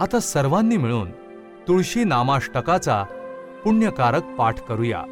आता सर्वांनी मिळून तुळशी नामाष्टकाचा पुण्यकारक पाठ करूया.